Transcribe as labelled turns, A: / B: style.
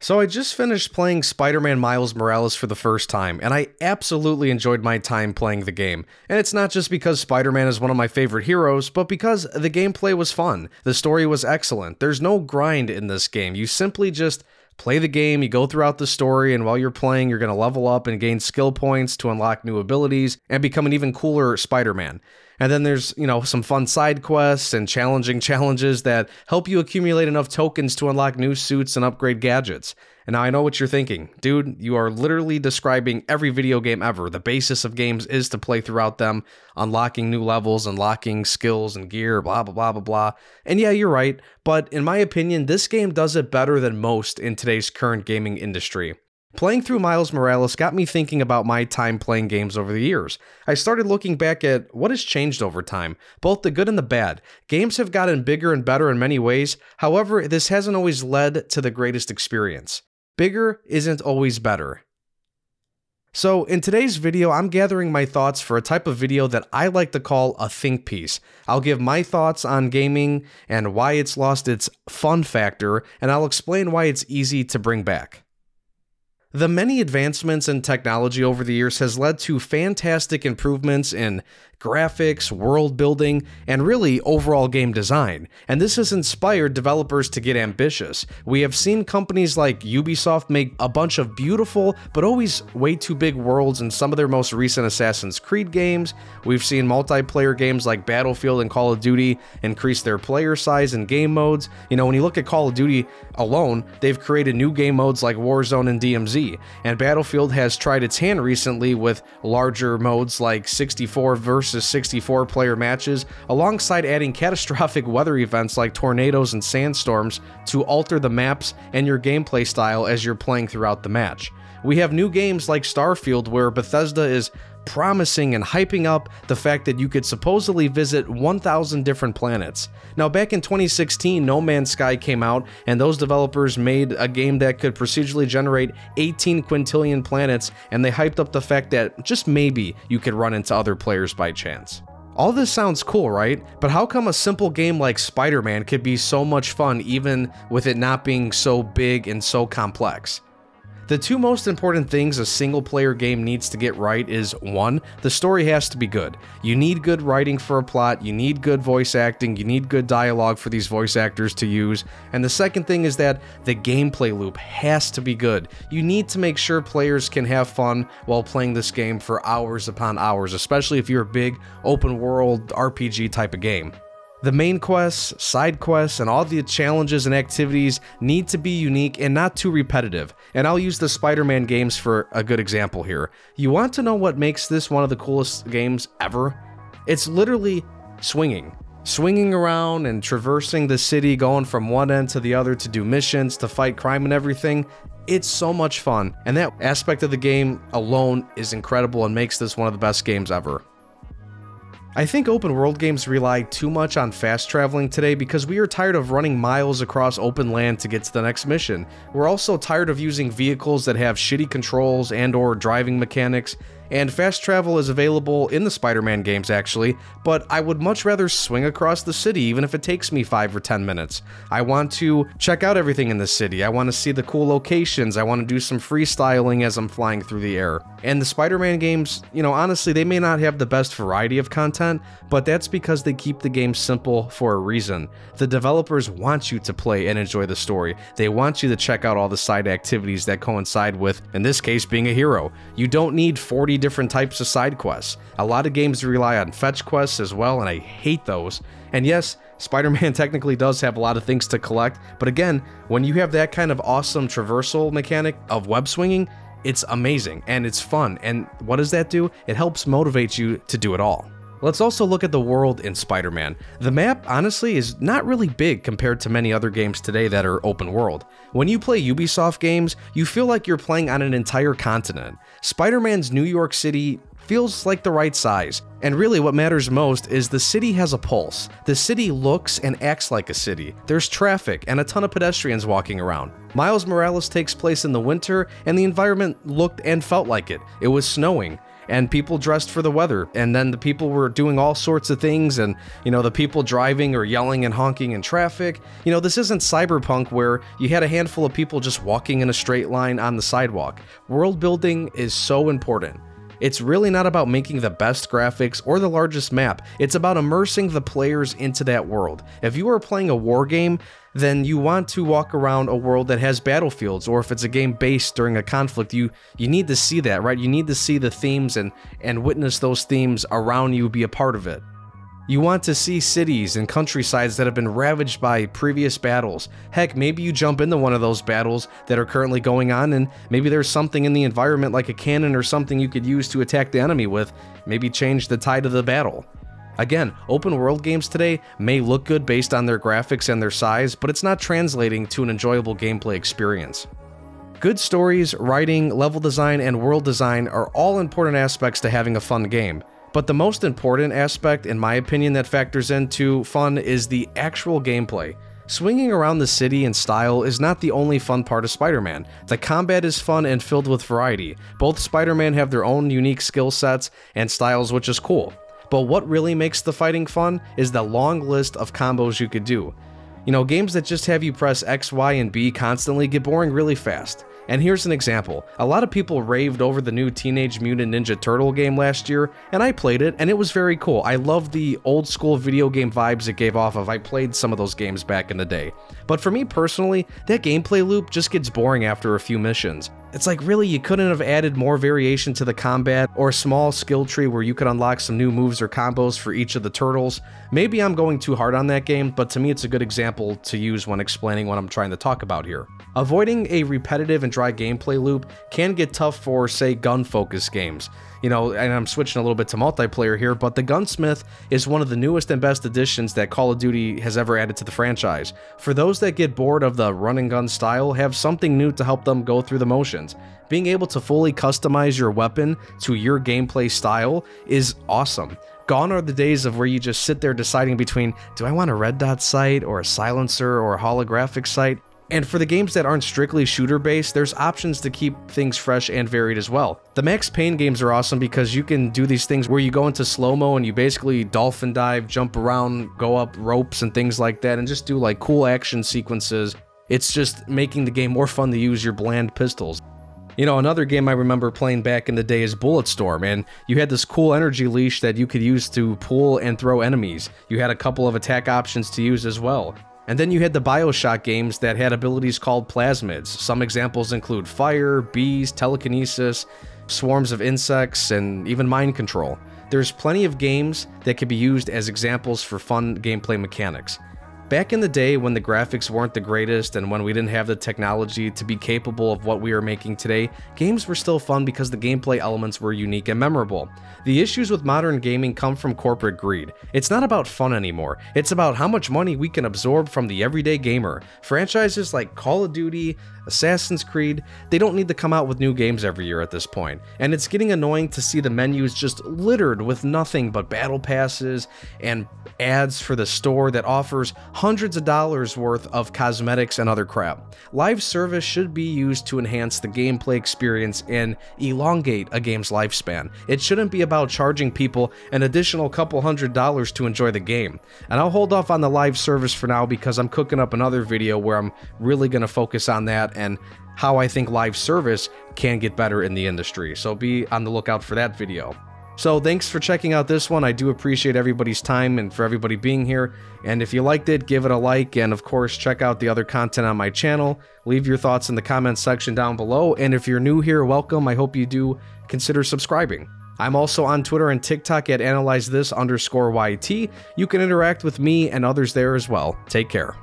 A: So I just finished playing Spider-Man Miles Morales for the first time, and I absolutely enjoyed my time playing the game. And it's not just because Spider-Man is one of my favorite heroes, but because the gameplay was fun. The story was excellent. There's no grind in this game. You simply just play the game, you go throughout the story, and while you're playing, you're going to level up and gain skill points to unlock new abilities and become an even cooler Spider-Man. And then there's, you know, some fun side quests and challenging challenges that help you accumulate enough tokens to unlock new suits and upgrade gadgets. And now I know what you're thinking. Dude, you are literally describing every video game ever. The basis of games is to play throughout them, unlocking new levels, unlocking skills and gear, blah, blah, blah, blah, blah. And yeah, you're right. But in my opinion, this game does it better than most in today's current gaming industry. Playing through Miles Morales got me thinking about my time playing games over the years. I started looking back at what has changed over time, both the good and the bad. Games have gotten bigger and better in many ways, however, this hasn't always led to the greatest experience. Bigger isn't always better. So, in today's video, I'm gathering my thoughts for a type of video that I like to call a think piece. I'll give my thoughts on gaming and why it's lost its fun factor, and I'll explain why it's easy to bring back. The many advancements in technology over the years has led to fantastic improvements in graphics, world building, and really overall game design. And this has inspired developers to get ambitious. We have seen companies like Ubisoft make a bunch of beautiful but always way too big worlds in some of their most recent Assassin's Creed games. We've seen multiplayer games like Battlefield and Call of Duty increase their player size and game modes. You know, when you look at Call of Duty alone, they've created new game modes like Warzone and DMZ. And Battlefield has tried its hand recently with larger modes like 64 versus versus 64 player matches, alongside adding catastrophic weather events like tornadoes and sandstorms to alter the maps and your gameplay style as you're playing throughout the match. We have new games like Starfield where Bethesda is promising and hyping up the fact that you could supposedly visit 1,000 different planets. Now, back in 2016, No Man's Sky came out, and those developers made a game that could procedurally generate 18 quintillion planets, and they hyped up the fact that just maybe you could run into other players by chance. All this sounds cool, right? But how come a simple game like Spider Man could be so much fun even with it not being so big and so complex? The two most important things a single player game needs to get right is one, the story has to be good. You need good writing for a plot, you need good voice acting, you need good dialogue for these voice actors to use. And the second thing is that the gameplay loop has to be good. You need to make sure players can have fun while playing this game for hours upon hours, especially if you're a big open world RPG type of game. The main quests, side quests, and all the challenges and activities need to be unique and not too repetitive. And I'll use the Spider Man games for a good example here. You want to know what makes this one of the coolest games ever? It's literally swinging. Swinging around and traversing the city, going from one end to the other to do missions, to fight crime and everything. It's so much fun. And that aspect of the game alone is incredible and makes this one of the best games ever. I think open world games rely too much on fast traveling today because we are tired of running miles across open land to get to the next mission. We're also tired of using vehicles that have shitty controls and or driving mechanics and fast travel is available in the Spider Man games actually, but I would much rather swing across the city even if it takes me 5 or 10 minutes. I want to check out everything in the city, I want to see the cool locations, I want to do some freestyling as I'm flying through the air. And the Spider Man games, you know, honestly, they may not have the best variety of content, but that's because they keep the game simple for a reason. The developers want you to play and enjoy the story, they want you to check out all the side activities that coincide with, in this case, being a hero. You don't need 40 different types of side quests. A lot of games rely on fetch quests as well, and I hate those. And yes, Spider Man technically does have a lot of things to collect, but again, when you have that kind of awesome traversal mechanic of web swinging, it's amazing and it's fun. And what does that do? It helps motivate you to do it all. Let's also look at the world in Spider Man. The map, honestly, is not really big compared to many other games today that are open world. When you play Ubisoft games, you feel like you're playing on an entire continent. Spider Man's New York City feels like the right size. And really, what matters most is the city has a pulse. The city looks and acts like a city. There's traffic and a ton of pedestrians walking around. Miles Morales takes place in the winter, and the environment looked and felt like it. It was snowing. And people dressed for the weather. And then the people were doing all sorts of things, and you know, the people driving or yelling and honking in traffic. You know, this isn't cyberpunk where you had a handful of people just walking in a straight line on the sidewalk. World building is so important. It's really not about making the best graphics or the largest map, it's about immersing the players into that world. If you are playing a war game, then you want to walk around a world that has battlefields, or if it's a game based during a conflict, you you need to see that, right? You need to see the themes and and witness those themes around you be a part of it. You want to see cities and countrysides that have been ravaged by previous battles. Heck, maybe you jump into one of those battles that are currently going on, and maybe there's something in the environment like a cannon or something you could use to attack the enemy with, maybe change the tide of the battle. Again, open world games today may look good based on their graphics and their size, but it's not translating to an enjoyable gameplay experience. Good stories, writing, level design, and world design are all important aspects to having a fun game. But the most important aspect, in my opinion, that factors into fun is the actual gameplay. Swinging around the city in style is not the only fun part of Spider Man. The combat is fun and filled with variety. Both Spider Man have their own unique skill sets and styles, which is cool. But what really makes the fighting fun is the long list of combos you could do. You know, games that just have you press X, Y, and B constantly get boring really fast. And here's an example. A lot of people raved over the new Teenage Mutant Ninja Turtle game last year, and I played it, and it was very cool. I love the old school video game vibes it gave off of. I played some of those games back in the day. But for me personally, that gameplay loop just gets boring after a few missions. It's like, really, you couldn't have added more variation to the combat or a small skill tree where you could unlock some new moves or combos for each of the turtles. Maybe I'm going too hard on that game, but to me, it's a good example to use when explaining what I'm trying to talk about here. Avoiding a repetitive and dry gameplay loop can get tough for, say, gun focused games you know, and I'm switching a little bit to multiplayer here, but the Gunsmith is one of the newest and best additions that Call of Duty has ever added to the franchise. For those that get bored of the run and gun style, have something new to help them go through the motions. Being able to fully customize your weapon to your gameplay style is awesome. Gone are the days of where you just sit there deciding between do I want a red dot sight or a silencer or a holographic sight? And for the games that aren't strictly shooter based, there's options to keep things fresh and varied as well. The Max Payne games are awesome because you can do these things where you go into slow mo and you basically dolphin dive, jump around, go up ropes and things like that, and just do like cool action sequences. It's just making the game more fun to use your bland pistols. You know, another game I remember playing back in the day is Bulletstorm, and you had this cool energy leash that you could use to pull and throw enemies. You had a couple of attack options to use as well. And then you had the Bioshock games that had abilities called plasmids. Some examples include fire, bees, telekinesis, swarms of insects, and even mind control. There's plenty of games that can be used as examples for fun gameplay mechanics. Back in the day when the graphics weren't the greatest and when we didn't have the technology to be capable of what we are making today, games were still fun because the gameplay elements were unique and memorable. The issues with modern gaming come from corporate greed. It's not about fun anymore, it's about how much money we can absorb from the everyday gamer. Franchises like Call of Duty, Assassin's Creed, they don't need to come out with new games every year at this point. point, and it's getting annoying to see the menus just littered with nothing but battle passes and ads for the store that offers hundreds of dollars worth of cosmetics and other crap. Live service should be used to enhance the gameplay experience and elongate a game's lifespan. It shouldn't be about charging people an additional couple hundred dollars to enjoy the game. And I'll hold off on the live service for now because I'm cooking up another video where I'm really going to focus on that and how I think live service can get better in the industry. So be on the lookout for that video. So thanks for checking out this one. I do appreciate everybody's time and for everybody being here. And if you liked it, give it a like. And of course, check out the other content on my channel. Leave your thoughts in the comments section down below. And if you're new here, welcome. I hope you do consider subscribing. I'm also on Twitter and TikTok at analyze this underscore YT. You can interact with me and others there as well. Take care.